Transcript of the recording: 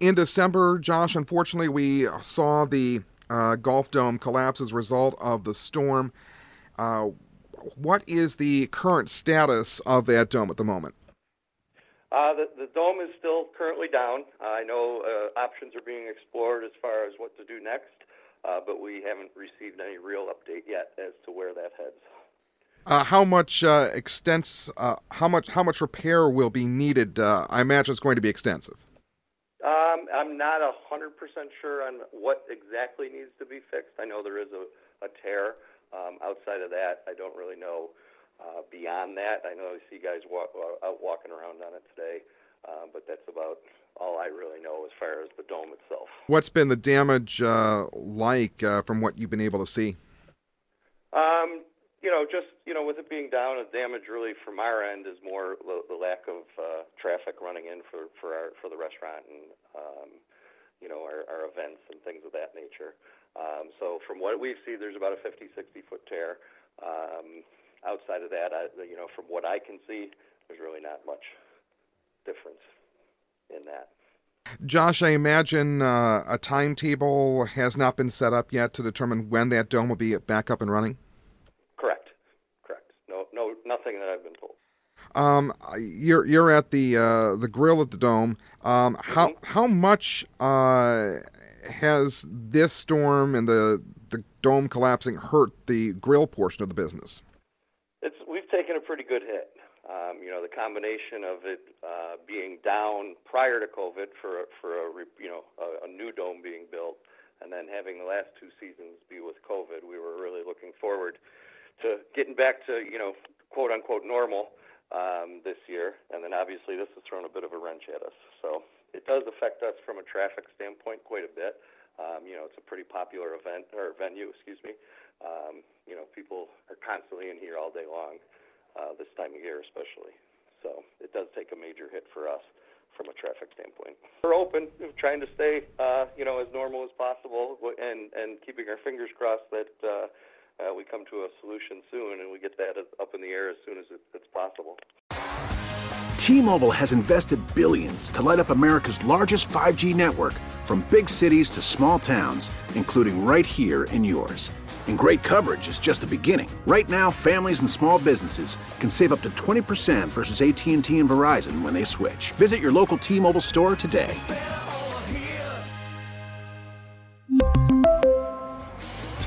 In December, Josh, unfortunately, we saw the uh, Golf Dome collapse as a result of the storm. Uh, what is the current status of that dome at the moment? Uh, the, the, dome is still currently down. I know uh, options are being explored as far as what to do next, uh, but we haven't received any real update yet as to where that heads. Uh, how much uh, uh, how much how much repair will be needed? I imagine it's going to be extensive. Um, I'm not a hundred percent sure on what exactly needs to be fixed. I know there is a, a tear. Um, outside of that, I don't really know. Uh, beyond that, I know I see guys walk, uh, out walking around on it today, uh, but that's about all I really know as far as the dome itself. What's been the damage uh, like uh, from what you've been able to see? Um, you know, just you know, with it being down, the damage really from our end is more the, lack of uh, traffic running in for for our for the restaurant and um, you know our, our events and things of that nature. Um, so from what we see, there's about a 50, 60 foot tear. Um, outside of that, I, you know, from what I can see, there's really not much difference in that. Josh, I imagine uh, a timetable has not been set up yet to determine when that dome will be back up and running. Nothing that I've been told. Um, you're you're at the uh, the grill at the dome. Um, how mm-hmm. how much uh, has this storm and the the dome collapsing hurt the grill portion of the business? It's we've taken a pretty good hit. Um, you know, the combination of it uh, being down prior to COVID for for a you know a, a new dome being built, and then having the last two seasons be with COVID, we were really looking forward to getting back to you know quote unquote normal um, this year, and then obviously this has thrown a bit of a wrench at us. So it does affect us from a traffic standpoint quite a bit. Um, you know, it's a pretty popular event or venue, excuse me. Um, you know, people are constantly in here all day long, uh, this time of year especially. So it does take a major hit for us from a traffic standpoint. We're open, trying to stay, uh, you know, as normal as possible, and and keeping our fingers crossed that uh, uh, we come to a solution soon and we get that up in the air as soon as it's possible. T-Mobile has invested billions to light up America's largest 5G network from big cities to small towns, including right here in yours. And great coverage is just the beginning. Right now, families and small businesses can save up to 20% versus AT&T and Verizon when they switch. Visit your local T-Mobile store today.